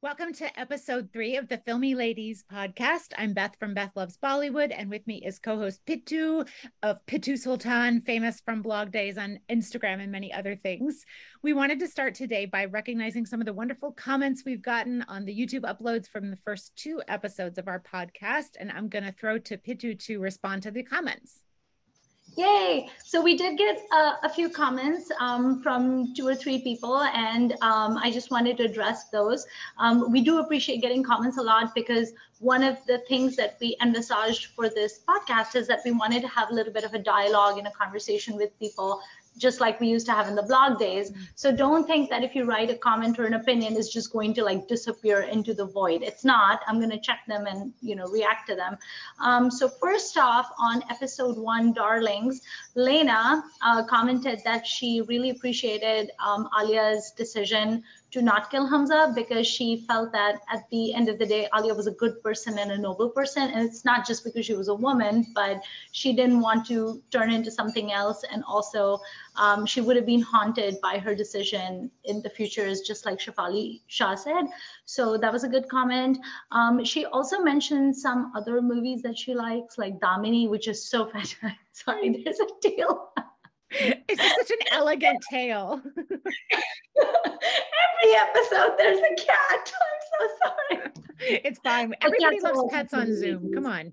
Welcome to episode three of the Filmi Ladies podcast. I'm Beth from Beth Loves Bollywood, and with me is co host Pitu of Pitu Sultan, famous from blog days on Instagram and many other things. We wanted to start today by recognizing some of the wonderful comments we've gotten on the YouTube uploads from the first two episodes of our podcast. And I'm going to throw to Pitu to respond to the comments. Yay! So we did get a few comments um, from two or three people, and um, I just wanted to address those. Um, we do appreciate getting comments a lot because one of the things that we envisaged for this podcast is that we wanted to have a little bit of a dialogue and a conversation with people just like we used to have in the blog days. So don't think that if you write a comment or an opinion is just going to like disappear into the void. It's not. I'm going to check them and you know react to them. Um, so first off, on episode one, darlings, Lena uh, commented that she really appreciated um, Alia's decision to not kill Hamza because she felt that at the end of the day, Alia was a good person and a noble person. And it's not just because she was a woman, but she didn't want to turn into something else. And also, um, she would have been haunted by her decision in the future, is just like Shefali Shah said. So that was a good comment. Um, she also mentioned some other movies that she likes, like Damini, which is so fantastic. Sorry, there's a tail. It's just such an elegant tale. Every episode, there's a cat. I'm so sorry. It's fine. Everybody loves pets on Zoom. Come on.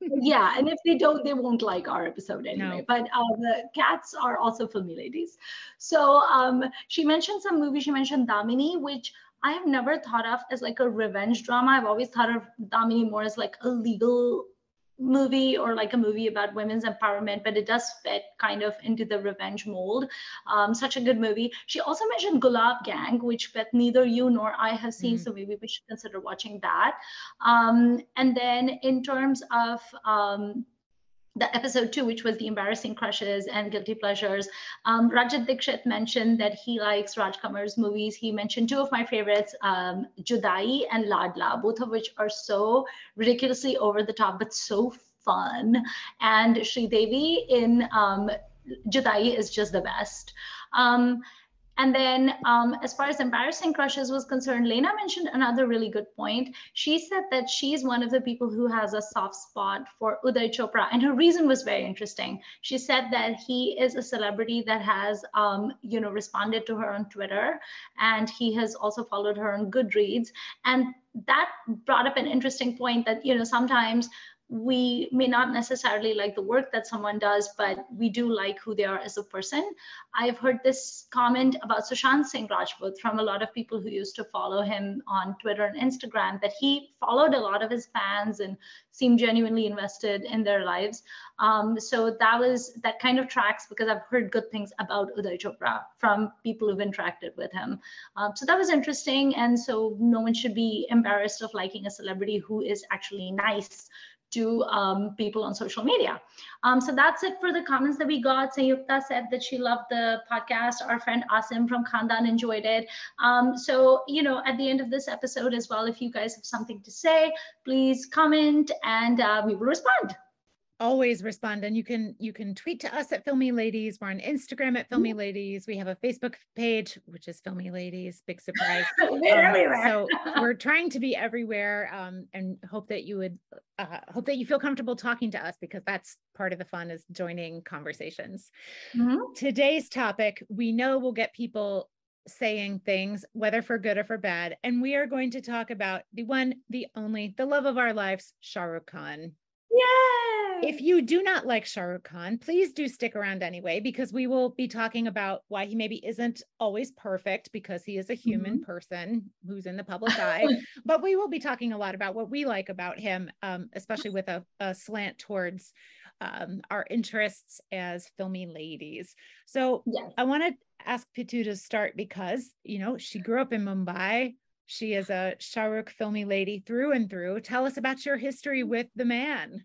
yeah, and if they don't, they won't like our episode anyway. No. But uh, the cats are also filmy ladies. So um, she mentioned some movies. She mentioned Damini, which I have never thought of as like a revenge drama. I've always thought of Damini more as like a legal movie or like a movie about women's empowerment, but it does fit kind of into the revenge mold. Um, such a good movie. She also mentioned Gulab Gang, which but neither you nor I have seen, mm-hmm. so maybe we should consider watching that. Um, and then in terms of um, the episode two, which was the embarrassing crushes and guilty pleasures, um, Rajat Dikshit mentioned that he likes Raj Kanwar's movies. He mentioned two of my favorites, um, Judai and Ladla, both of which are so ridiculously over the top, but so fun. And Sri Devi in um, Judai is just the best. Um, and then, um, as far as embarrassing crushes was concerned, Lena mentioned another really good point. She said that she's one of the people who has a soft spot for Uday Chopra, and her reason was very interesting. She said that he is a celebrity that has, um, you know, responded to her on Twitter, and he has also followed her on Goodreads, and that brought up an interesting point that you know sometimes we may not necessarily like the work that someone does, but we do like who they are as a person. I've heard this comment about Sushant Singh Rajput from a lot of people who used to follow him on Twitter and Instagram, that he followed a lot of his fans and seemed genuinely invested in their lives. Um, so that was that kind of tracks because I've heard good things about Uday Chopra from people who've interacted with him. Um, so that was interesting. And so no one should be embarrassed of liking a celebrity who is actually nice to um, people on social media. Um, so that's it for the comments that we got. Sayukta said that she loved the podcast. Our friend Asim from Khandan enjoyed it. Um, so, you know, at the end of this episode as well, if you guys have something to say, please comment and uh, we will respond always respond and you can you can tweet to us at filmi ladies. We're on instagram at filmi mm-hmm. ladies. We have a facebook page which is filmi ladies. Big surprise. Um, so we're trying to be everywhere um, and hope that you would uh, hope that you feel comfortable talking to us because that's part of the fun is joining conversations. Mm-hmm. today's topic we know will get people saying things whether for good or for bad and we are going to talk about the one the only the love of our lives shah rukh khan. Yay! If you do not like Shah Rukh Khan, please do stick around anyway, because we will be talking about why he maybe isn't always perfect because he is a human mm-hmm. person who's in the public eye. but we will be talking a lot about what we like about him, um, especially with a, a slant towards um, our interests as filmy ladies. So yes. I want to ask Pitu to start because, you know, she grew up in Mumbai. She is a Shah Rukh filmy lady through and through. Tell us about your history with the man.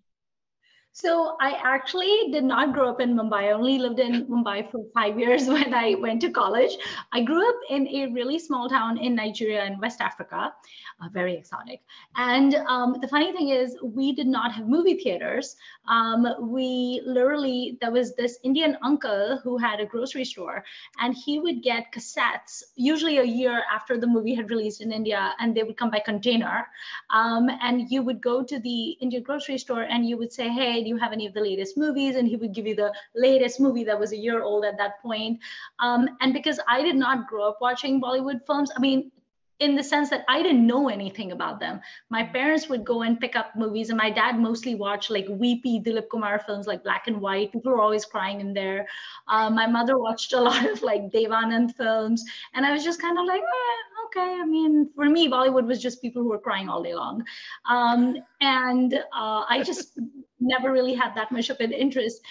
So I actually did not grow up in Mumbai. I only lived in Mumbai for five years when I went to college. I grew up in a really small town in Nigeria in West Africa, uh, very exotic. And um, the funny thing is, we did not have movie theaters. Um, we literally, there was this Indian uncle who had a grocery store, and he would get cassettes, usually a year after the movie had released in India, and they would come by container. Um, and you would go to the Indian grocery store and you would say, hey, you have any of the latest movies? And he would give you the latest movie that was a year old at that point. Um, and because I did not grow up watching Bollywood films, I mean, in the sense that I didn't know anything about them. My parents would go and pick up movies, and my dad mostly watched like weepy Dilip Kumar films, like black and white. People were always crying in there. Uh, my mother watched a lot of like Dev Anand films, and I was just kind of like, eh, okay. I mean, for me, Bollywood was just people who were crying all day long, um, and uh, I just never really had that much of an interest.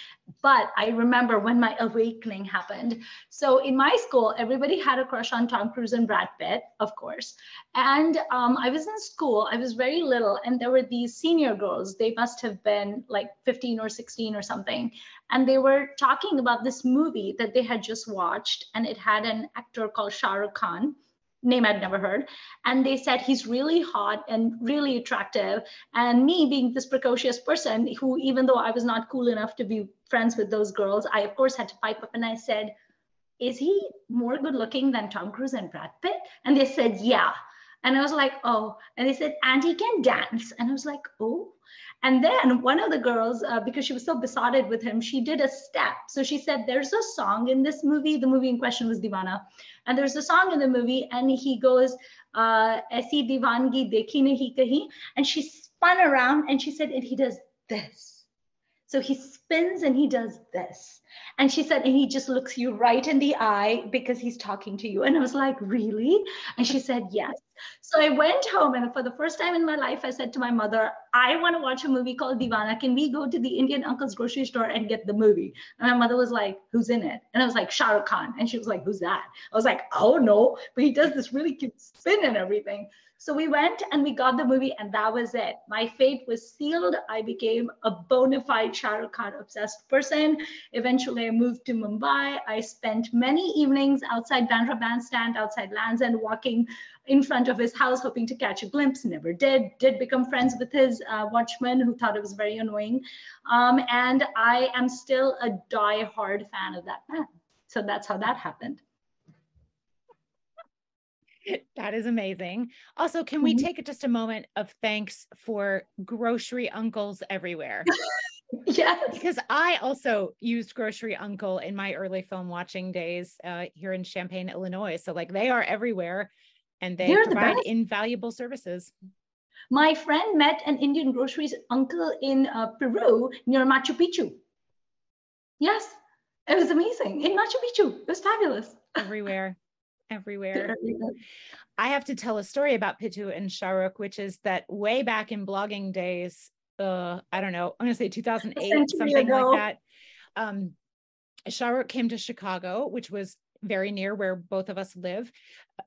But I remember when my awakening happened. So in my school, everybody had a crush on Tom Cruise and Brad Pitt, of course. And um, I was in school, I was very little, and there were these senior girls. They must have been like 15 or 16 or something. And they were talking about this movie that they had just watched, and it had an actor called Shah Rukh Khan name I'd never heard. And they said he's really hot and really attractive. And me being this precocious person who, even though I was not cool enough to be friends with those girls, I of course had to pipe up and I said, is he more good looking than Tom Cruise and Brad Pitt? And they said, yeah. And I was like, oh. And they said, and he can dance. And I was like, oh. And then one of the girls, uh, because she was so besotted with him, she did a step. So she said, There's a song in this movie. The movie in question was Deewana. And there's a song in the movie, and he goes, uh, Aisi Divangi dekhi nahi kahi. And she spun around and she said, And he does this. So he spins and he does this. And she said, and he just looks you right in the eye because he's talking to you. And I was like, really? And she said, yes. So I went home, and for the first time in my life, I said to my mother, I want to watch a movie called Deewana. Can we go to the Indian uncle's grocery store and get the movie? And my mother was like, Who's in it? And I was like, Shah Rukh Khan. And she was like, Who's that? I was like, Oh no, but he does this really cute spin and everything. So we went and we got the movie, and that was it. My fate was sealed. I became a bona fide Shah Rukh Khan obsessed person. Eventually, I moved to Mumbai. I spent many evenings outside Bandra Bandstand, outside Lands End, walking in front of his house, hoping to catch a glimpse. Never did. Did become friends with his uh, watchman, who thought it was very annoying. Um, and I am still a die-hard fan of that man. So that's how that happened. that is amazing. Also, can we mm-hmm. take just a moment of thanks for grocery uncles everywhere? yes. Because I also used Grocery Uncle in my early film watching days uh, here in Champaign, Illinois. So, like, they are everywhere and they They're provide the invaluable services. My friend met an Indian groceries uncle in uh, Peru near Machu Picchu. Yes, it was amazing in Machu Picchu. It was fabulous. Everywhere everywhere. I have to tell a story about Pitu and Shah Rukh, which is that way back in blogging days, uh, I don't know, I'm gonna say 2008, something ago. like that. Um, Shah Rukh came to Chicago, which was very near where both of us live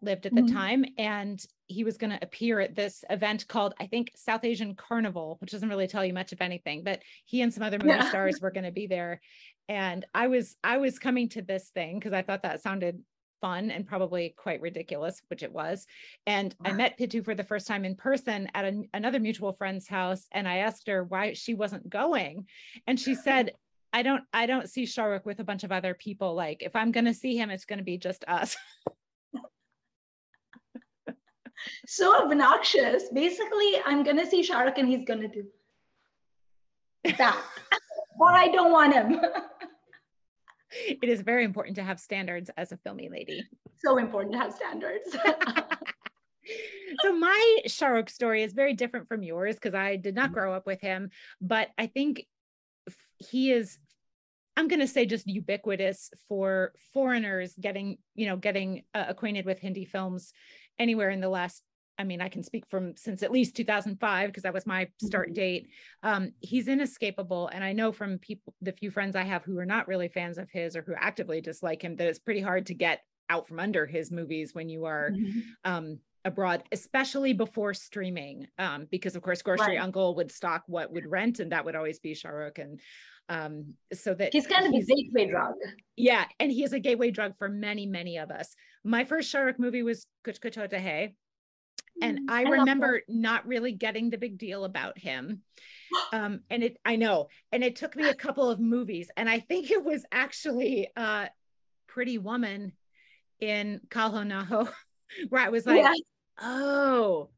lived at the mm-hmm. time and he was going to appear at this event called i think south asian carnival which doesn't really tell you much of anything but he and some other movie yeah. stars were going to be there and i was i was coming to this thing because i thought that sounded fun and probably quite ridiculous, which it was. And I met Pitu for the first time in person at a, another mutual friend's house. And I asked her why she wasn't going. And she said, I don't, I don't see Shah with a bunch of other people. Like if I'm going to see him, it's going to be just us. so obnoxious. Basically, I'm going to see Shah and he's going to do that. or I don't want him. It is very important to have standards as a filmy lady. So important to have standards. so my Shah Rukh story is very different from yours because I did not mm-hmm. grow up with him, but I think he is I'm going to say just ubiquitous for foreigners getting, you know, getting uh, acquainted with Hindi films anywhere in the last I mean, I can speak from since at least 2005 because that was my start mm-hmm. date. Um, he's inescapable, and I know from people, the few friends I have who are not really fans of his or who actively dislike him, that it's pretty hard to get out from under his movies when you are, mm-hmm. um, abroad, especially before streaming, um, because of course Grocery right. Uncle would stock what would rent, and that would always be Shah Rukh, and um, so that he's kind of a gateway drug. Yeah, and he is a gateway drug for many, many of us. My first Shah Rukh movie was Kuch Kuch Hota Hai, and mm, I, I remember not really getting the big deal about him. Um, and it, I know, and it took me a couple of movies, and I think it was actually uh, Pretty Woman in Kal Ho where I was like, yeah. oh,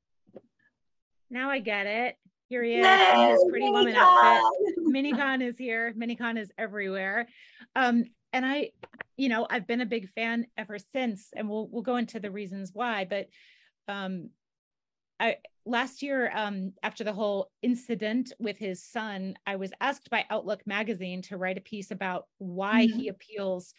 now I get it. Here he is Yay, in his pretty woman outfit. Minikon is here. Minikon is everywhere. Um, and I, you know, I've been a big fan ever since, and we'll we'll go into the reasons why. But um, I last year, um, after the whole incident with his son, I was asked by Outlook magazine to write a piece about why mm-hmm. he appeals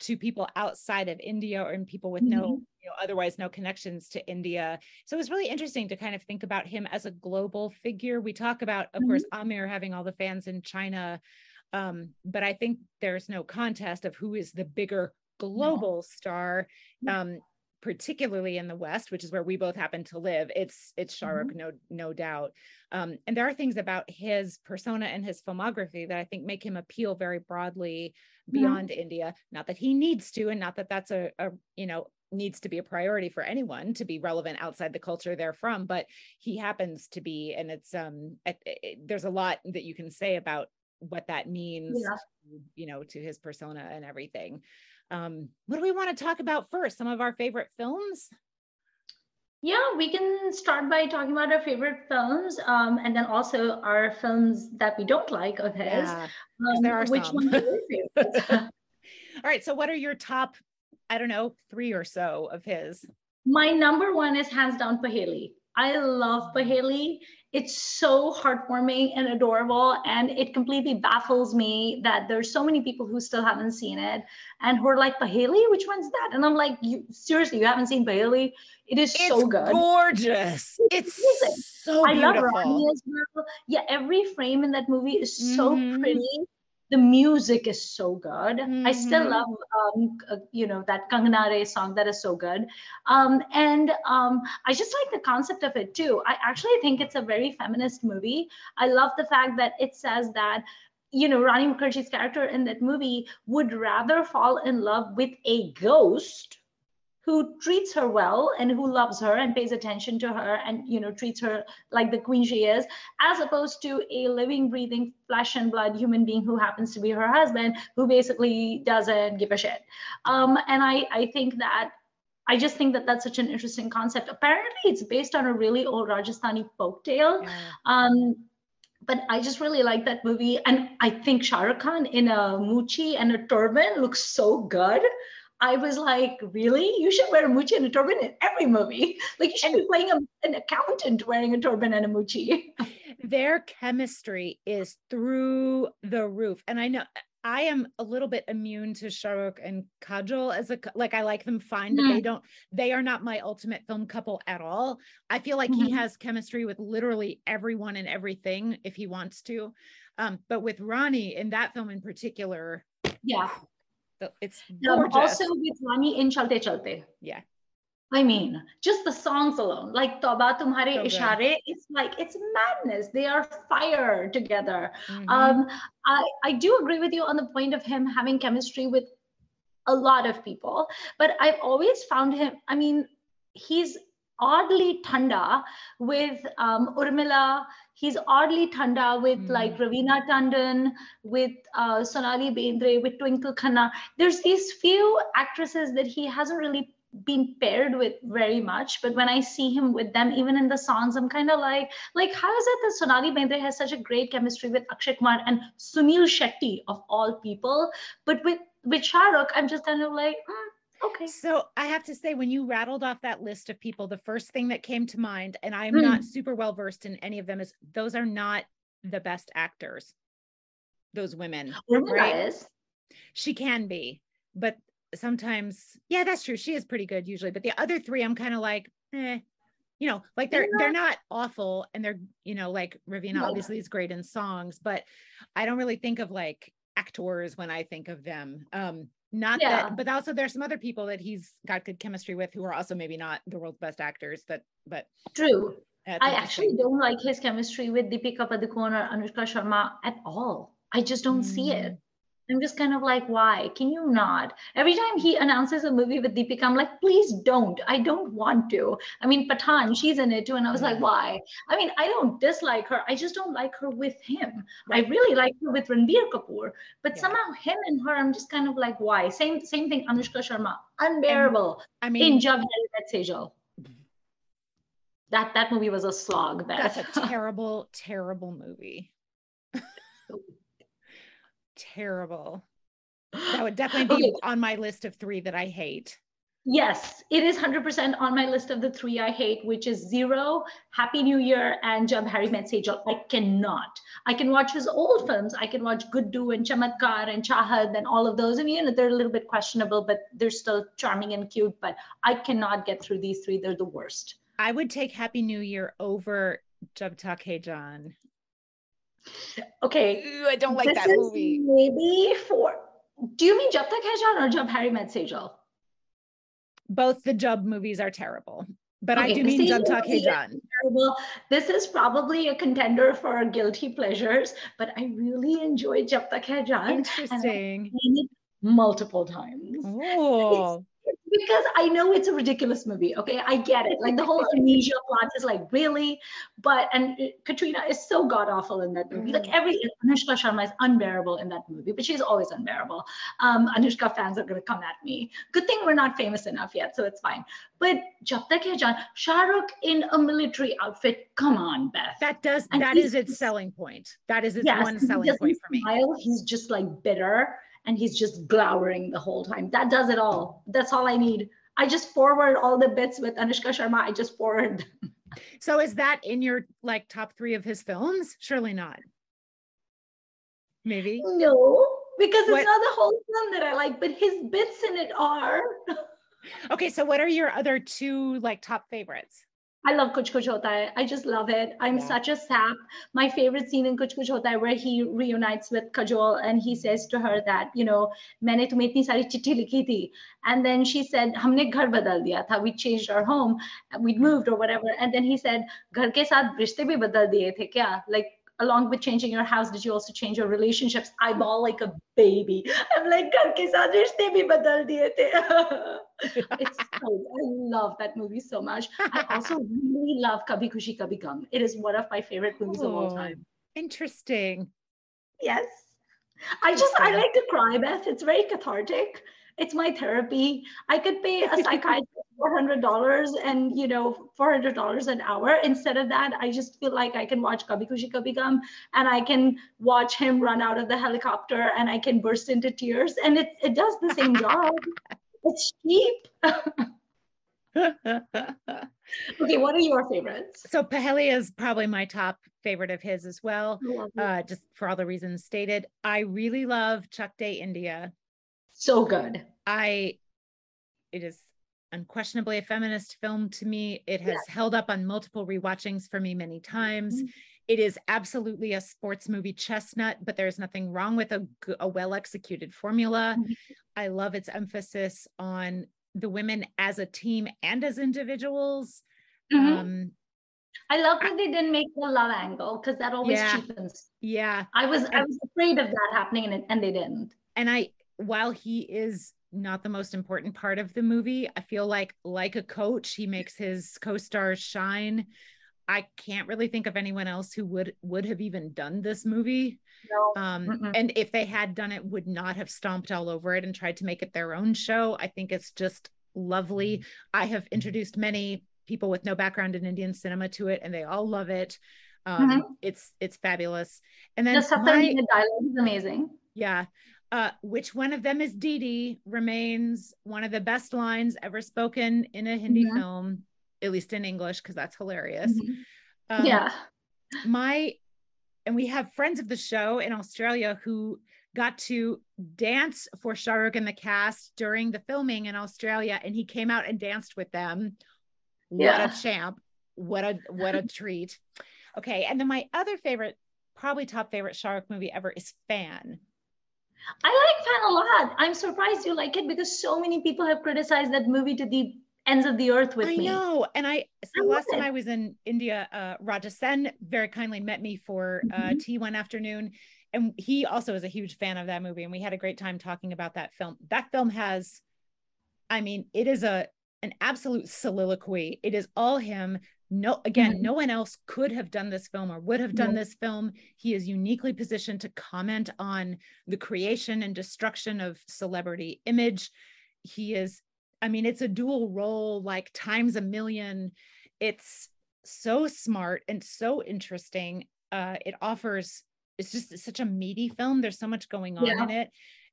to people outside of India or in people with mm-hmm. no, you know, otherwise no connections to India. So it was really interesting to kind of think about him as a global figure. We talk about, of mm-hmm. course, Aamir having all the fans in China, um, but I think there's no contest of who is the bigger global star. Um, particularly in the West, which is where we both happen to live, it's it's Shah Rukh, mm-hmm. no no doubt. Um, and there are things about his persona and his filmography that I think make him appeal very broadly beyond mm-hmm. India. Not that he needs to, and not that that's a, a you know needs to be a priority for anyone to be relevant outside the culture they're from, but he happens to be, and it's um it, it, there's a lot that you can say about what that means, yeah. you know, to his persona and everything. Um, what do we want to talk about first? Some of our favorite films? Yeah, we can start by talking about our favorite films, um, and then also our films that we don't like of his. Yeah, um, there are which some. ones are your favorites? All right. So, what are your top? I don't know, three or so of his. My number one is hands down Paheli. I love Paheli. It's so heartwarming and adorable. And it completely baffles me that there's so many people who still haven't seen it and who are like, Paheli, which one's that? And I'm like, you seriously, you haven't seen Paheli? It is it's so good. Gorgeous. It's, it's so beautiful. I love Rani as well. Yeah, every frame in that movie is so mm-hmm. pretty the music is so good. Mm-hmm. I still mm-hmm. love, um, uh, you know, that Kangana Re song that is so good. Um, and um, I just like the concept of it too. I actually think it's a very feminist movie. I love the fact that it says that you know, Rani Mukherjee's character in that movie would rather fall in love with a ghost who treats her well and who loves her and pays attention to her and you know treats her like the queen she is as opposed to a living breathing flesh and blood human being who happens to be her husband who basically doesn't give a shit um, and i i think that I just think that that's such an interesting concept. Apparently, it's based on a really old Rajasthani folk tale. Yeah. Um, but I just really like that movie. And I think Shah Rukh Khan in a moochie and a turban looks so good. I was like, really? You should wear a moochie and a turban in every movie. Like you should be playing a, an accountant wearing a turban and a moochie. Their chemistry is through the roof. And I know I am a little bit immune to Shah Rukh and Kajol as a like I like them fine, but mm. they don't they are not my ultimate film couple at all. I feel like mm-hmm. he has chemistry with literally everyone and everything if he wants to. Um, but with Rani in that film in particular, yeah, it's um, also with Rani in Chalte Chalte. Yeah. I mean, just the songs alone, like Toba Tumhare so Ishare, it's like it's madness. They are fire together. Mm-hmm. Um, I, I do agree with you on the point of him having chemistry with a lot of people, but I've always found him, I mean, he's oddly tanda with um, Urmila. He's oddly tanda with mm. like Raveena Tandon, with uh, Sonali Bendre, with Twinkle Khanna. There's these few actresses that he hasn't really been paired with very much but when i see him with them even in the songs i'm kind of like like how is it that sonali bendre has such a great chemistry with akshay kumar and sunil shetty of all people but with with Shah Rukh, i'm just kind of like mm, Okay. So I have to say, when you rattled off that list of people, the first thing that came to mind, and I'm mm. not super well versed in any of them, is those are not the best actors. Those women, right? Is. She can be, but sometimes, yeah, that's true. She is pretty good usually, but the other three, I'm kind of like, eh, you know, like they're yeah. they're not awful, and they're you know like Raveena no. obviously is great in songs, but I don't really think of like actors when I think of them. Um, not yeah. that, but also there's some other people that he's got good chemistry with who are also maybe not the world's best actors. But but true. I actually don't like his chemistry with Deepika Padukone or Anushka Sharma at all. I just don't mm. see it. I'm just kind of like, why? Can you not? Every time he announces a movie with Deepika, I'm like, please don't. I don't want to. I mean, Pathaan, she's in it too. And I was like, why? I mean, I don't dislike her. I just don't like her with him. Right. I really like her with Ranbir Kapoor. But yeah. somehow him and her, I'm just kind of like, why? Same same thing, Anushka Sharma. Unbearable. And, I mean, in Jab Met Sejal. Mm-hmm. That that movie was a slog. Beth. That's a terrible, terrible movie terrible. That would definitely be okay. on my list of three that I hate. Yes, it is 100% on my list of the three I hate, which is Zero, Happy New Year, and Jab Harry Met Sejal. I cannot. I can watch his old films. I can watch Guddu and Chamatkar and Chahat and all of those. I mean, you know, they're a little bit questionable, but they're still charming and cute. But I cannot get through these three. They're the worst. I would take Happy New Year over Jab Tak Hai Jaan. Okay. Ooh, I don't like that movie. Maybe for do you mean Jab Tak Hai Jaan or Jab Harry Met Sejal? Both the Jab movies are terrible. But okay, I do mean Jab Tak Hai Jaan. This is probably a contender for guilty pleasures, but I really enjoy Jab Tak Hai Jaan. Interesting. multiple times. Oh because I know it's a ridiculous movie. Okay, I get it. Like the whole amnesia plot is like really, but and Katrina is so god awful in that movie. Like mm-hmm. every Anushka Sharma is unbearable in that movie, but she's always unbearable. Um, Anushka fans are gonna come at me. Good thing we're not famous enough yet, so it's fine. But Jab Tak Hai Jaan, Shah Rukh in a military outfit. Come on, Beth. That does. And that is its selling point. That is its yes, one selling point for me. Smile, he's just like bitter and he's just glowering the whole time. That does it all. That's all I need. I just forward all the bits with Anushka Sharma. I just forward. so is that in your like top three of his films? Surely not. Maybe. No, because what? it's not the whole film that I like, but his bits in it are. okay, so what are your other two like top favorites? I love Kuch Kuch Hota Hai. I just love it. I'm yeah. such a sap. My favorite scene in Kuch Kuch Hota Hai where he reunites with Kajol and he says to her that, you know, मैंने तुम्हें इतनी सारी चिट्ठी लिखी थी. And then she said, हमने घर बदल दिया था. We changed our home. We moved or whatever. And then he said, घर के साथ रिश्ते भी बदल दिए थे क्या? Like along with changing your house, did you also change your relationships? I ball like a baby. I'm like, bhi badal diye the. it's so, I love that movie so much. I also really love Kabhi Khushi Kabhie Gham. It is one of my favorite movies oh, of all oh, time. Interesting. Yes. I just, I like to cry, Beth. It's very cathartic it's my therapy. I could pay a psychiatrist $400 and, you know, $400 an hour. Instead of that, I just feel like I can watch Kabhi Kabhi Gum and I can watch him run out of the helicopter and I can burst into tears and it, it does the same job. It's cheap. okay, what are your favorites? So Pahelia is probably my top favorite of his as well, uh, just for all the reasons stated. I really love Chak De India. So good. I, it is unquestionably a feminist film to me. It has held up on multiple rewatchings for me many times. Mm-hmm. It is absolutely a sports movie chestnut, but there's nothing wrong with a, a well executed formula. Mm-hmm. I love its emphasis on the women as a team and as individuals. Mm-hmm. Um, I love that they didn't make the love angle because that always yeah, cheapens. Yeah, I was I was afraid of that happening and, and they didn't. And I while he is not the most important part of the movie, I feel like like a coach, he makes his co-stars shine. I can't really think of anyone else who would would have even done this movie. No. Um, and if they had done it, would not have stomped all over it and tried to make it their own show. I think it's just lovely. Mm-hmm. I have introduced many people with no background in Indian cinema to it, and they all love it. Um, mm-hmm. It's it's fabulous. And then the my, dialogue is amazing. Yeah, uh, which one of them is Didi remains one of the best lines ever spoken in a Hindi mm-hmm. film, at least in English, because that's hilarious. Mm-hmm. Um, yeah. My, and we have friends of the show in Australia who got to dance for Shah Rukh and the cast during the filming in Australia, and he came out and danced with them. What yeah. a champ! What a what a treat. Okay, and then my other favorite, probably top favorite Shah Rukh movie ever is Fan I like Fan a lot. I'm surprised you like it because so many people have criticized that movie to the ends of the earth with I me. I know. And I, so I last time I was in India, uh, Raja Sen very kindly met me for uh, mm-hmm. tea one afternoon. And he also is a huge fan of that movie. And we had a great time talking about that film. That film has, I mean, it is a, an absolute soliloquy. It is all him. No, again, mm-hmm. no one else could have done this film or would have done mm-hmm. this film. He is uniquely positioned to comment on the creation and destruction of celebrity image. He is I mean, it's a dual role, like times a million. It's so smart and so interesting. Uh, it offers, it's just such a meaty film. There's so much going on yeah. in it.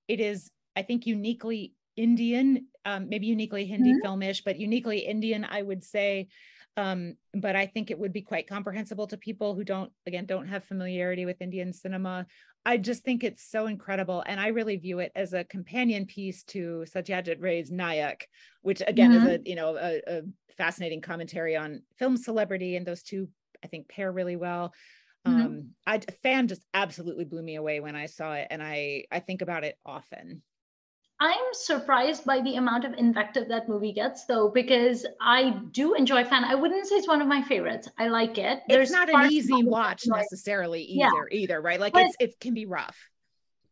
It is, I think, uniquely Indian, um, maybe uniquely Hindi mm-hmm. filmish, but uniquely Indian, I would say. Um, but I think it would be quite comprehensible to people who don't, again, don't have familiarity with Indian cinema. I just think it's so incredible. And I really view it as a companion piece to Satyajit Ray's Nayak, which again mm-hmm. is a, you know, a, a, fascinating commentary on film celebrity. And those two, I think, pair really well. Mm-hmm. Um, I fan just absolutely blew me away when I saw it. And I, I think about it often. I'm surprised by the amount of invective that movie gets, though, because I do enjoy Fan. I wouldn't say it's one of my favorites. I like it. There's it's not an easy watch necessarily either, yeah. either, right? Like but, it's it can be rough.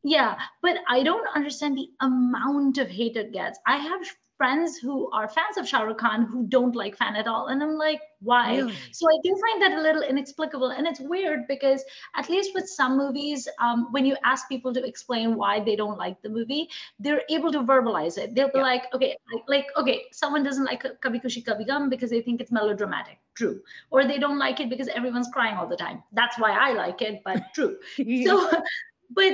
Yeah, but I don't understand the amount of hate it gets. I have friends who are fans of Shah Rukh Khan who don't like Fan at all. And I'm like, why? Really? So I do find that a little inexplicable. And it's weird because, at least with some movies, um, when you ask people to explain why they don't like the movie, they're able to verbalize it. They'll be yeah. like, okay, like, okay, someone doesn't like Kabhi Khushi Kabhie Gham because they think it's melodramatic. True. Or they don't like it because everyone's crying all the time. That's why I like it, but true. so, but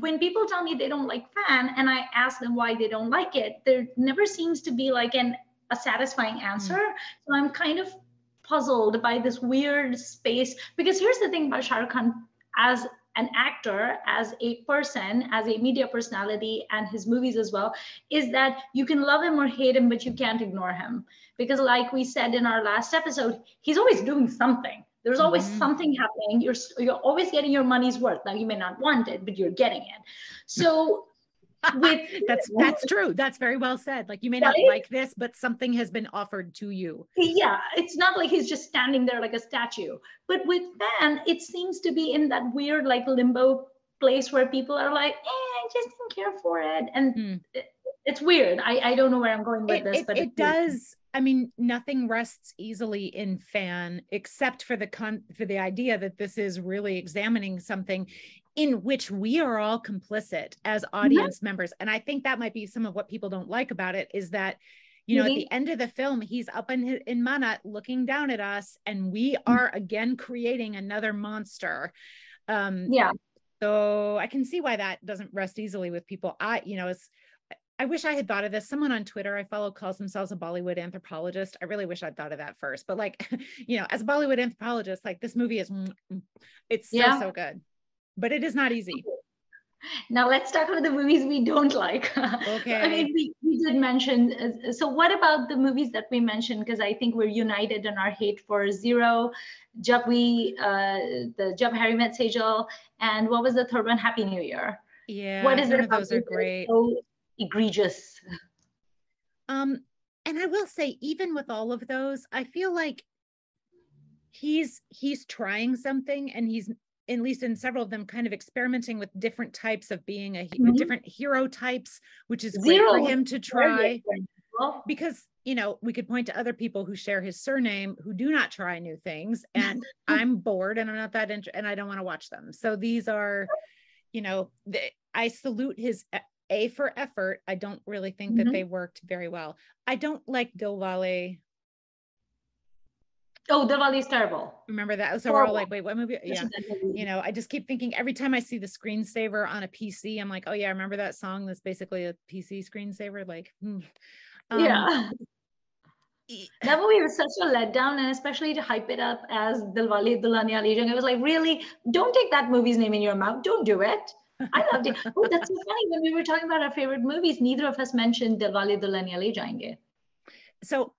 when people tell me they don't like fan and i ask them why they don't like it there never seems to be like an a satisfying answer mm. so i'm kind of puzzled by this weird space because here's the thing about Shah Rukh Khan as an actor, as a person, as a media personality, and his movies as well, is that you can love him or hate him, but you can't ignore him. Because, like we said in our last episode, he's always doing something. There's always mm-hmm. something happening. You're you're always getting your money's worth. Now you may not want it, but you're getting it. So with that's that's true. That's very well said. Like you may not right? like this, but something has been offered to you. Yeah, it's not like he's just standing there like a statue. But with Fan, it seems to be in that weird like limbo place where people are like, eh, I just didn't care for it. And hmm. it, it's weird. I, I don't know where I'm going with it, this, it, but it does I mean, nothing rests easily in fan except for the con for the idea that this is really examining something in which we are all complicit as audience mm-hmm. members. And I think that might be some of what people don't like about it is that, you know, mm-hmm. at the end of the film, he's up in his, in Mannat looking down at us, and we mm-hmm. are again creating another monster. Um, yeah. So I can see why that doesn't rest easily with people. I, you know, it's I wish I had thought of this. Someone on Twitter I follow calls themselves a Bollywood anthropologist. I really wish I'd thought of that first. But like, you know, as a Bollywood anthropologist, like this movie is mm, mm, it's so yeah. so good. But it is not easy. Now let's talk about the movies we don't like. Okay. I mean, we, we did mention. Uh, so what about the movies that we mentioned? Because I think we're united in our hate for Zero, Jab we, uh, the Jab Harry Met Sejal, and what was the third one? Happy New Year. Yeah. What is it? Those are great. So egregious. Um, and I will say, even with all of those, I feel like he's he's trying something and he's at least in several of them kind of experimenting with different types of being a mm-hmm. different hero types which is great for him to try because you know we could point to other people who share his surname who do not try new things and i'm bored and i'm not that interested and i don't want to watch them so these are you know the, i salute his a for effort. I don't really think mm-hmm. that they worked very well. I don't like Dilwale. Oh, Dilwale is terrible. Remember that? So we're all like, wait, what movie? Yeah. You know, I just keep thinking every time I see the screensaver on a PC, I'm like, oh yeah, I remember that song that's basically a PC screensaver? Like, hmm. um, yeah. that movie was such a letdown, and especially to hype it up as Dilwale Dulhania Le Jayenge, it was like, really, don't take that movie's name in your mouth. Don't do it. I loved it. Oh, that's so funny. When we were talking about our favorite movies, neither of us mentioned Dilwale Dulhania Le Jayenge. So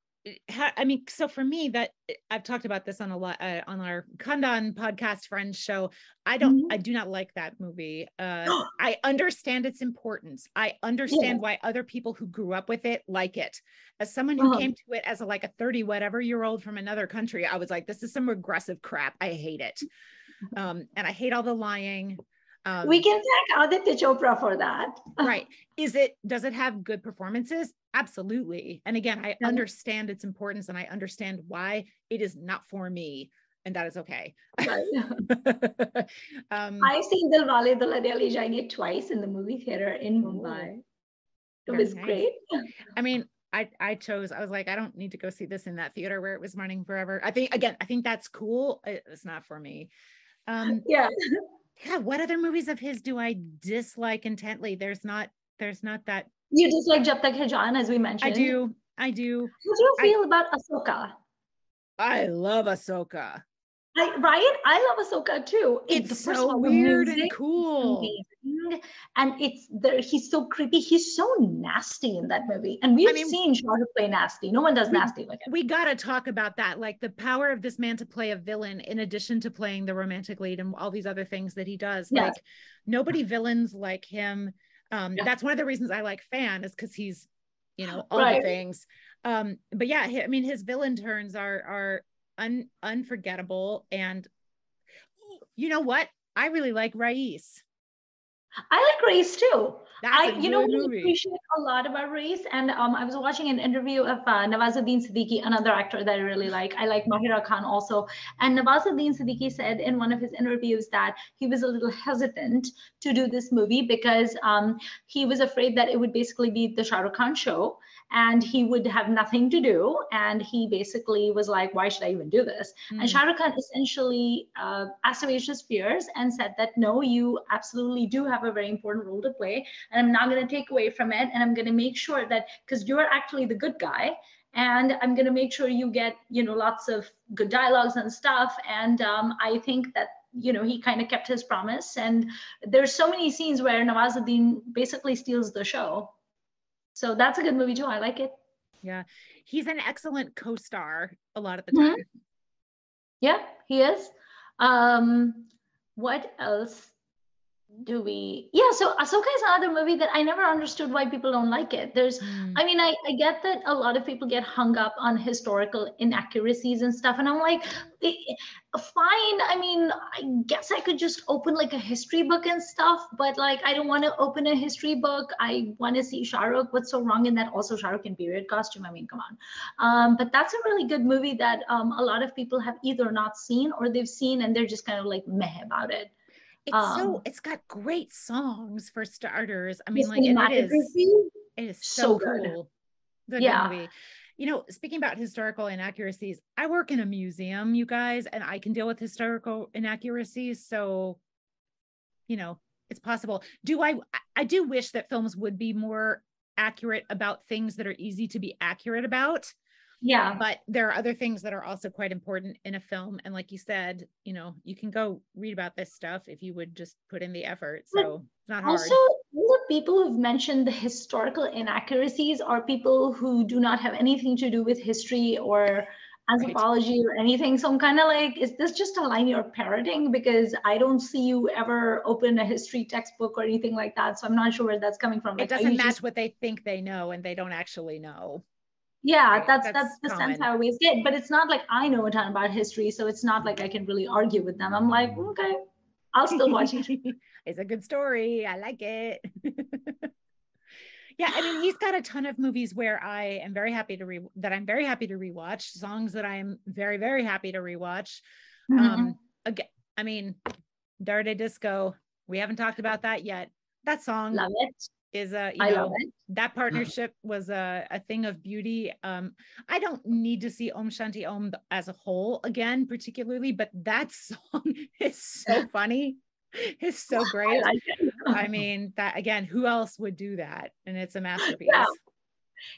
I mean, so for me, that I've talked about this on a lot uh, on our Khandan podcast friends show. I don't, mm-hmm. I do not like that movie. Uh, I understand its importance. I understand yeah. why other people who grew up with it like it. As someone who uh-huh. came to it as a like a 30 whatever year old from another country, I was like, this is some regressive crap. I hate it. Um, and I hate all the lying. Um, we can thank Aditya Chopra for that. right. Is it, does it have good performances? Absolutely. And again, I understand its importance and I understand why it is not for me. And that is okay. Right. um, I've seen Dilwale Dulhania Le Jayenge twice in the movie theater in Mumbai. It was nice. great. I mean, I, I chose, I was like, I don't need to go see this in that theater where it was running forever. I think, again, I think that's cool. It's not for me. Um, yeah yeah what other movies of his do i dislike intently? There's not there's not that you dislike Jab Tak Hai Jaan as we mentioned? i do i do. How do you feel I, about asoka? I love asoka I, right? I love Asoka too. It's, it's so all, weird and cool. And it's there. He's so creepy. He's so nasty in that movie. And we've I mean, seen Shah play nasty. No one does we, nasty like him. We got to talk about that. Like the power of this man to play a villain, in addition to playing the romantic lead and all these other things that he does. Yes. Like nobody villains like him. Um, yeah. That's one of the reasons I like Fan is because he's, you know, all right. the things. Um, but yeah, I mean, his villain turns are are un, unforgettable. And you know what? I really like Raees. I like Raees too. That's I, you know, we appreciate a lot about Raees. And um, I was watching an interview of uh, Nawazuddin Siddiqui, another actor that I really like. I like Mahira Khan also. And Nawazuddin Siddiqui said in one of his interviews that he was a little hesitant to do this movie because um, he was afraid that it would basically be the Shah Rukh Khan show and he would have nothing to do. And he basically was like, why should I even do this? Mm. And Shah Rukh Khan essentially uh, assuaged his fears and said that, no, you absolutely do have a very important role to play. And I'm not going to take away from it. And I'm going to make sure that, because you're actually the good guy, and i'm going to make sure you get you know lots of good dialogues and stuff and um, i think that you know he kind of kept his promise and there's so many scenes where nawazuddin basically steals the show so that's a good movie too. I like it. Yeah. He's an excellent co-star a lot of the time. Mm-hmm. Yeah, he is. Um, what else do we yeah so asoka is another movie that i never understood why people don't like it. There's mm. i mean I, I get that a lot of people get hung up on historical inaccuracies and stuff and i'm like fine i mean i guess i could just open like a history book and stuff but like i don't want to open a history book. I want to see Shah Rukh. what's so wrong in that? Also Shah Rukh in period costume i mean come on. Um, but that's a really good movie that um, a lot of people have either not seen or they've seen and they're just kind of like meh about it it's um, so it's got great songs for starters. I mean, like it is it is so, so cool. Good. yeah. Movie. You know, speaking about historical inaccuracies, I work in a museum, you guys, and I can deal with historical inaccuracies. So, you know, it's possible. Do I I do wish that films would be more accurate about things that are easy to be accurate about yeah. But there are other things that are also quite important in a film and like you said you know you can go read about this stuff if you would just put in the effort so it's not hard. also all the people who've mentioned the historical inaccuracies are people who do not have anything to do with history or anthropology right. or anything so i'm kind of like is this just a line you're parroting because i don't see you ever open a history textbook or anything like that so i'm not sure where that's coming from. It doesn't match just... what they think they know and they don't actually know yeah right? that's, that's, that's the sense i always get but it's not like i know a ton about history so it's not like i can really argue with them. I'm like okay i'll still watch it. It's a good story. I like it. Yeah i mean he's got a ton of movies where i am very happy to re that i'm very happy to rewatch songs that i'm very very happy to rewatch. Mm-hmm. um again i mean Dard-e-Disco we haven't talked about that yet. That song love it is a you I know that partnership was a, a thing of beauty. Um i don't need to see om shanti om as a whole again particularly but that song is so funny. It's so great. I, like I, mean that again who else would do that? And it's a masterpiece. Yeah.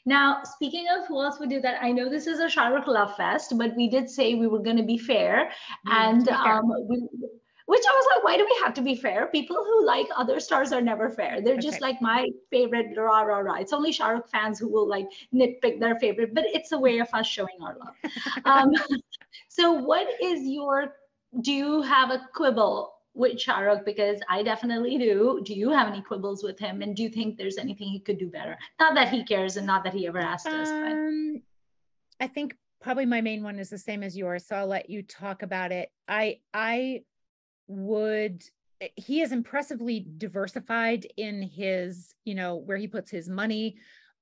Now, speaking of who else would do that, I know this is a Shah Rukh Love Fest, but we did say we were going to be fair, mm, and fair. Um, we which I was like, why do we have to be fair? People who like other stars are never fair. They're just like my favorite rah rah rah. It's only Shah Rukh fans who will like nitpick their favorite, but it's a way of us showing our love. um, so, what is your? Do you have a quibble with Shah Rukh? Because I definitely do. Do you have any quibbles with him? And do you think there's anything he could do better? Not that he cares, and not that he ever asked us. Um, I think probably my main one is the same as yours so i'll let you talk about it i i would eh, he is impressively diversified in his you know where he puts his money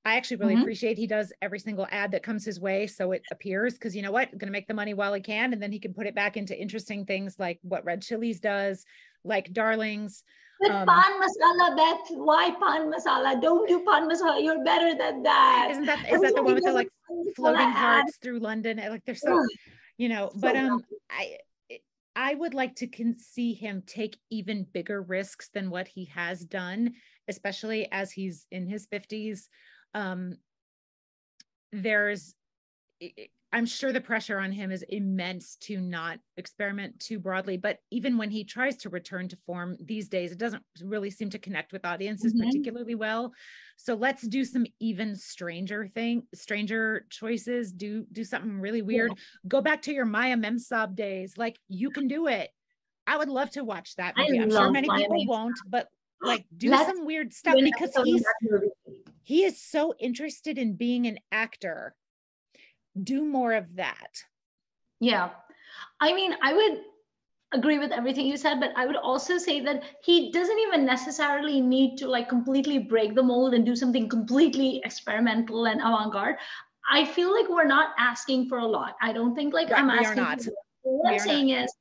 i actually really mm-hmm. appreciate he does every single ad that comes his way so it appears because you know what going to make the money while he can and then he can put it back into interesting things like what red chilies does like darlings but um, pan masala, Beth. Why pan masala? Don't do pan masala. You're better than that. Isn't that is that the one with the like floating hearts through London? Like they're so, you know. But um, I I would like to can see him take even bigger risks than what he has done, especially as he's in his 50s. Um, there's, I'm sure the pressure on him is immense to not experiment too broadly. But even when he tries to return to form these days, it doesn't really seem to connect with audiences mm-hmm. particularly well. So let's do some even stranger thing, stranger choices. Do do something really weird. Yeah. Go back to your Maya Memsaab days. Like you can do it. I would love to watch that movie. I am sure many Maya people won't, but like do let's some weird stuff because he's he is so interested in being an actor. Do more of that. Yeah. I mean, I would agree with everything you said, but I would also say that he doesn't even necessarily need to like completely break the mold and do something completely experimental and avant-garde. I feel like we're not asking for a lot. I don't think like right, I'm asking. Not. What we I'm saying not. is,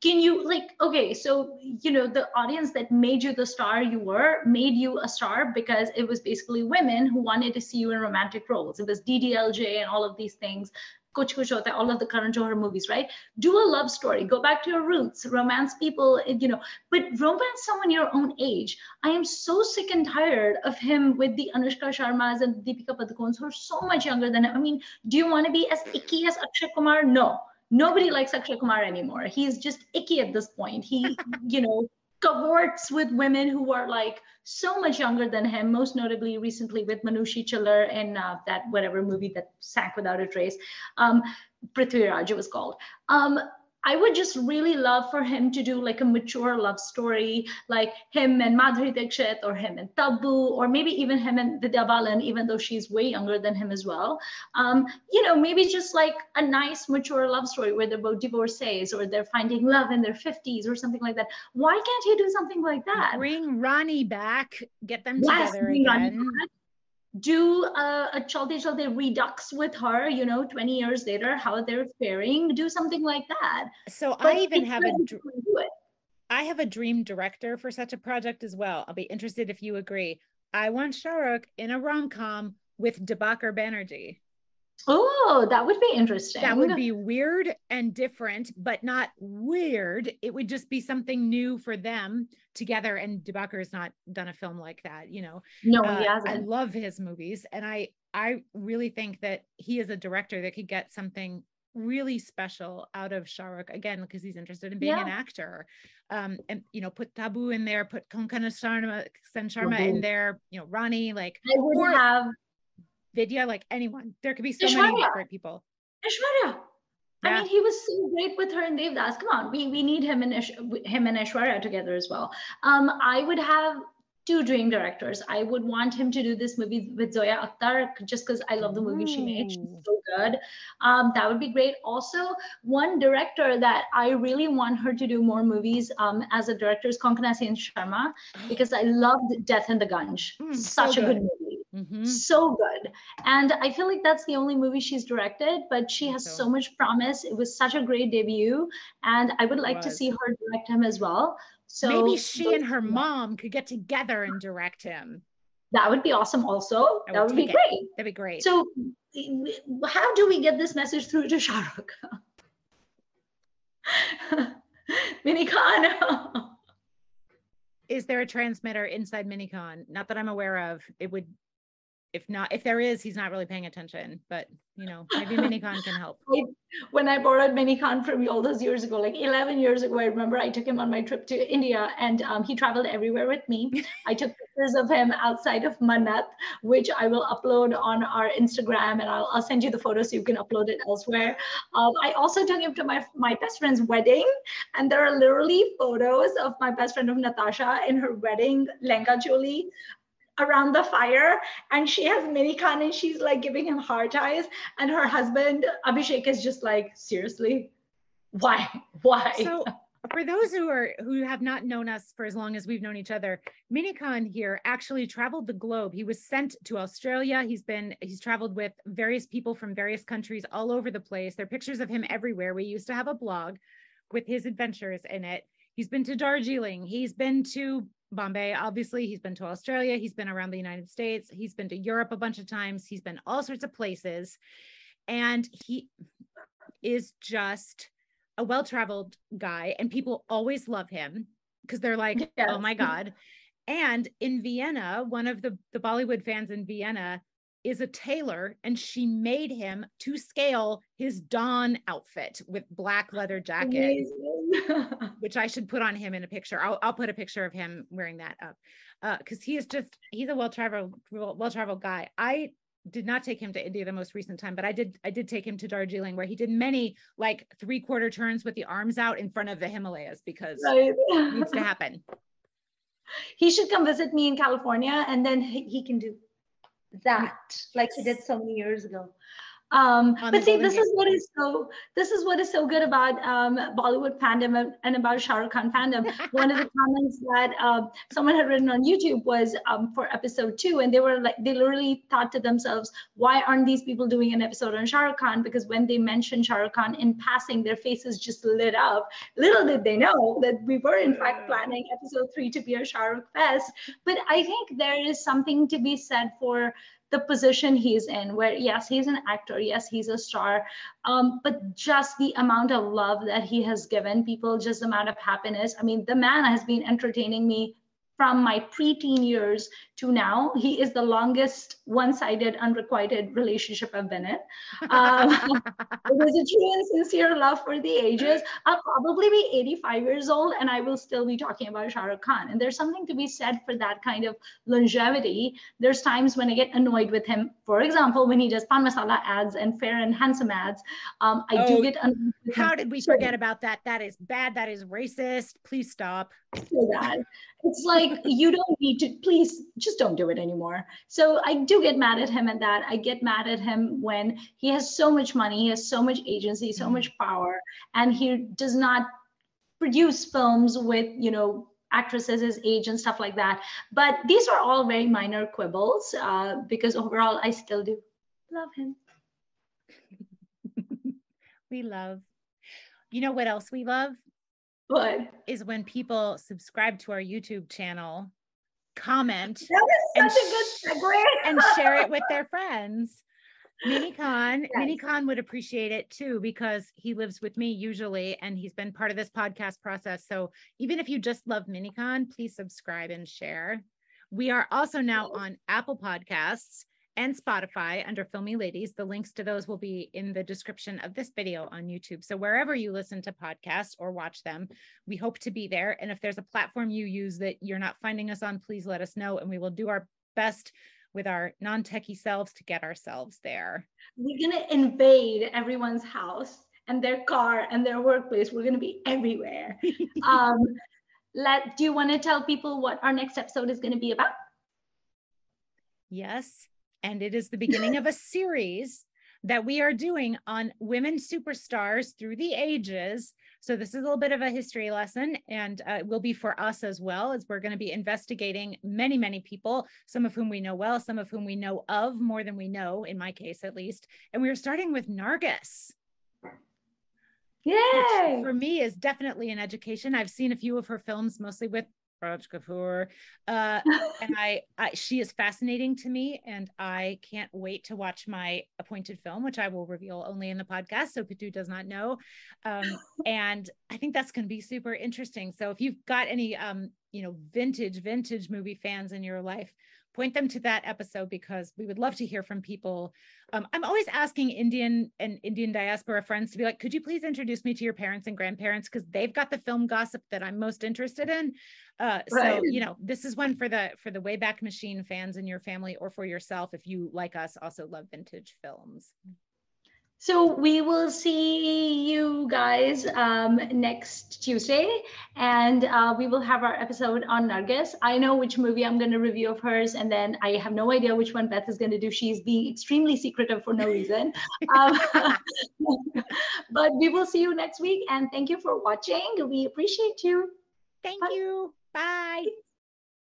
can you like okay, so you know the audience that made you the star you were made you a star because it was basically women who wanted to see you in romantic roles. It was DDLJ and all of these things Kuch Kuch Hota, all of the Karan Johar movies, right? Do a love story, go back to your roots, romance people, you know, but romance someone your own age. I am so sick and tired of him with the Anushka Sharmas and Deepika Padukones who are so much younger than him. I mean, do you want to be as icky as Akshay Kumar? No. Nobody likes Akshay Kumar anymore. He's just icky at this point. He, you know, cavorts with women who are like so much younger than him, most notably recently with Manushi Chhillar in uh, that whatever movie that sank without a trace. Um, Prithviraj, it was called. Um, I would just really love for him to do like a mature love story, like him and Madhuri Dixit or him and Tabu, or maybe even him and Vidya Balan, even though she's way younger than him as well. Um, you know, maybe just like a nice mature love story where they're both divorcees or they're finding love in their 50s or something like that. Why can't he do something like that? Bring Rani back, get them yes, together again do a, a Chalte Chalte redux with her, you know, 20 years later, how they're faring, do something like that. So but I even have a I have a dream director for such a project as well. I'll be interested if you agree. I want Shah Rukh in a rom-com with Dibakar Banerjee. Oh, that would be interesting. That would be weird and different, but not weird. It would just be something new for them together. And Dibakar has not done a film like that, you know. No, uh, he hasn't. I love his movies, and I I really think that he is a director that could get something really special out of Shah Rukh again because he's interested in being yeah. an actor. Um, and you know, put Tabu in there, put Konkona Sharma, Sen Sharma mm-hmm. in there, you know, Rani, like I would or, have Vidya, like anyone. There could be so many different people. Aishwarya. Yeah. I mean, he was so great with her and Devdas. Come on, we we need him and Ish, him and Aishwarya together as well. Um, I would have two dream directors. I would want him to do this movie with Zoya Akhtar just because I love the movie Ooh. she made. She's so good. Um, that would be great. Also, one director that I really want her to do more movies um, as a director is Konkona Sen Sharma because I loved Death in the Gunj. Mm, Such so a good movie. Mm-hmm. So good. And I feel like that's the only movie she's directed, but she has so, so much promise. It was such a great debut. And I would like to see her direct him as well. So maybe she and her mom could get together and direct him. That would be awesome, also. That would be it. great. That'd be great. So, how do we get this message through to Shah Rukh? Minicon. Is there a transmitter inside Minicon? Not that I'm aware of. It would if not, if there is, he's not really paying attention. But you know, maybe Minicon can help. when I borrowed Minicon from you all those years ago, like 11 years ago, I remember I took him on my trip to India, and um, he traveled everywhere with me. I took pictures of him outside of Mannat, which I will upload on our Instagram, and I'll, I'll send you the photo so you can upload it elsewhere. Um, I also took him to my my best friend's wedding, and there are literally photos of my best friend of Natasha in her wedding lehenga choli around the fire and she has Minicon and she's like giving him hard eyes and her husband Abhishek is just like seriously? Why? Why? So for those who are who have not known us for as long as we've known each other Minicon here actually traveled the globe. He was sent to Australia. He's been he's traveled with various people from various countries all over the place. There are pictures of him everywhere. We used to have a blog with his adventures in it. He's been to Darjeeling. He's been to Bombay, obviously, he's been to Australia, he's been around the United States, he's been to Europe a bunch of times, he's been all sorts of places. And he is just a well traveled guy, and people always love him because they're like, oh my God. And in Vienna, one of the, the Bollywood fans in Vienna is a tailor and she made him to scale his Don outfit with black leather jacket, which I should put on him in a picture. I'll, I'll put a picture of him wearing that up because uh, he is just, he's a well-traveled, well-traveled guy. I did not take him to India the most recent time, but I did I did take him to Darjeeling where he did many like three quarter turns with the arms out in front of the Himalayas because right. it needs to happen. He should come visit me in California and then he can do that like he did so many years ago um, but see, this is what is so this is what is so good about um, Bollywood fandom and about Shah Rukh Khan fandom. One of the comments that um, someone had written on YouTube was um, for episode two, and they were like, they literally thought to themselves, why aren't these people doing an episode on Shah Rukh Khan? Because when they mentioned Shah Rukh Khan in passing, their faces just lit up. Little did they know that we were in fact planning episode three to be a Shah Rukh fest. But I think there is something to be said for the position he's in where yes he's an actor yes he's a star um, but just the amount of love that he has given people just the amount of happiness. I mean the man has been entertaining me from my preteen years to now. He is the longest one-sided, unrequited relationship I've been in. Um, it was a true and sincere love for the ages. I'll probably be 85 years old and I will still be talking about Shah Rukh Khan. And there's something to be said for that kind of longevity. There's times when I get annoyed with him. For example, when he does pan masala ads and fair and handsome ads, um, I oh, do get annoyed. How did we forget about that? That is bad. That is racist. Please stop. So. It's like you don't need to. Please just don't do it anymore. So I do get mad at him at that. I get mad at him when he has so much money, he has so much agency, so mm-hmm. much power, and he does not produce films with you know actresses his age and stuff like that. But these are all very minor quibbles uh, because overall I still do love him. we love. You know what else we love? What? Is when people subscribe to our YouTube channel, comment, and, and share it with their friends. Mini Minicon, yes. Minicon would appreciate it too because he lives with me usually and he's been part of this podcast process. So even if you just love Mini Minicon, please subscribe and share. We are also now on Apple Podcasts and Spotify under Filmi Ladies. The links to those will be in the description of this video on YouTube. So wherever you listen to podcasts or watch them, we hope to be there. And if there's a platform you use that you're not finding us on, please let us know and we will do our best with our non-techie selves to get ourselves there. We're going to invade everyone's house and their car and their workplace. We're going to be everywhere. um, let do you want to tell people what our next episode is going to be about? Yes and it is the beginning of a series that we are doing on women superstars through the ages. So this is a little bit of a history lesson and uh, will be for us as well as we're going to be investigating many, many people, some of whom we know well, some of whom we know of more than we know, in my case at least. And we are starting with Nargis. Yay! for me is definitely an education. I've seen a few of her films, mostly with Raj Kapoor. Uh, and I, I, she is fascinating to me, and I can't wait to watch my appointed film, which I will reveal only in the podcast, so Pitu does not know. Um, and I think that's going to be super interesting. So if you've got any, um, you know, vintage, vintage movie fans in your life, point them to that episode because we would love to hear from people. Um, I'm always asking Indian and Indian diaspora friends to be like, could you please introduce me to your parents and grandparents because they've got the film gossip that I'm most interested in. Uh, right. So you know, this is one for the for the Wayback Machine fans in your family or for yourself if you like us also love vintage films. So we will see you guys um, next Tuesday, and uh, we will have our episode on Nargis. I know which movie I'm going to review of hers, and then I have no idea which one Beth is going to do. She's being extremely secretive for no reason. um, but we will see you next week, and thank you for watching. We appreciate you. Thank Bye. you. Bye.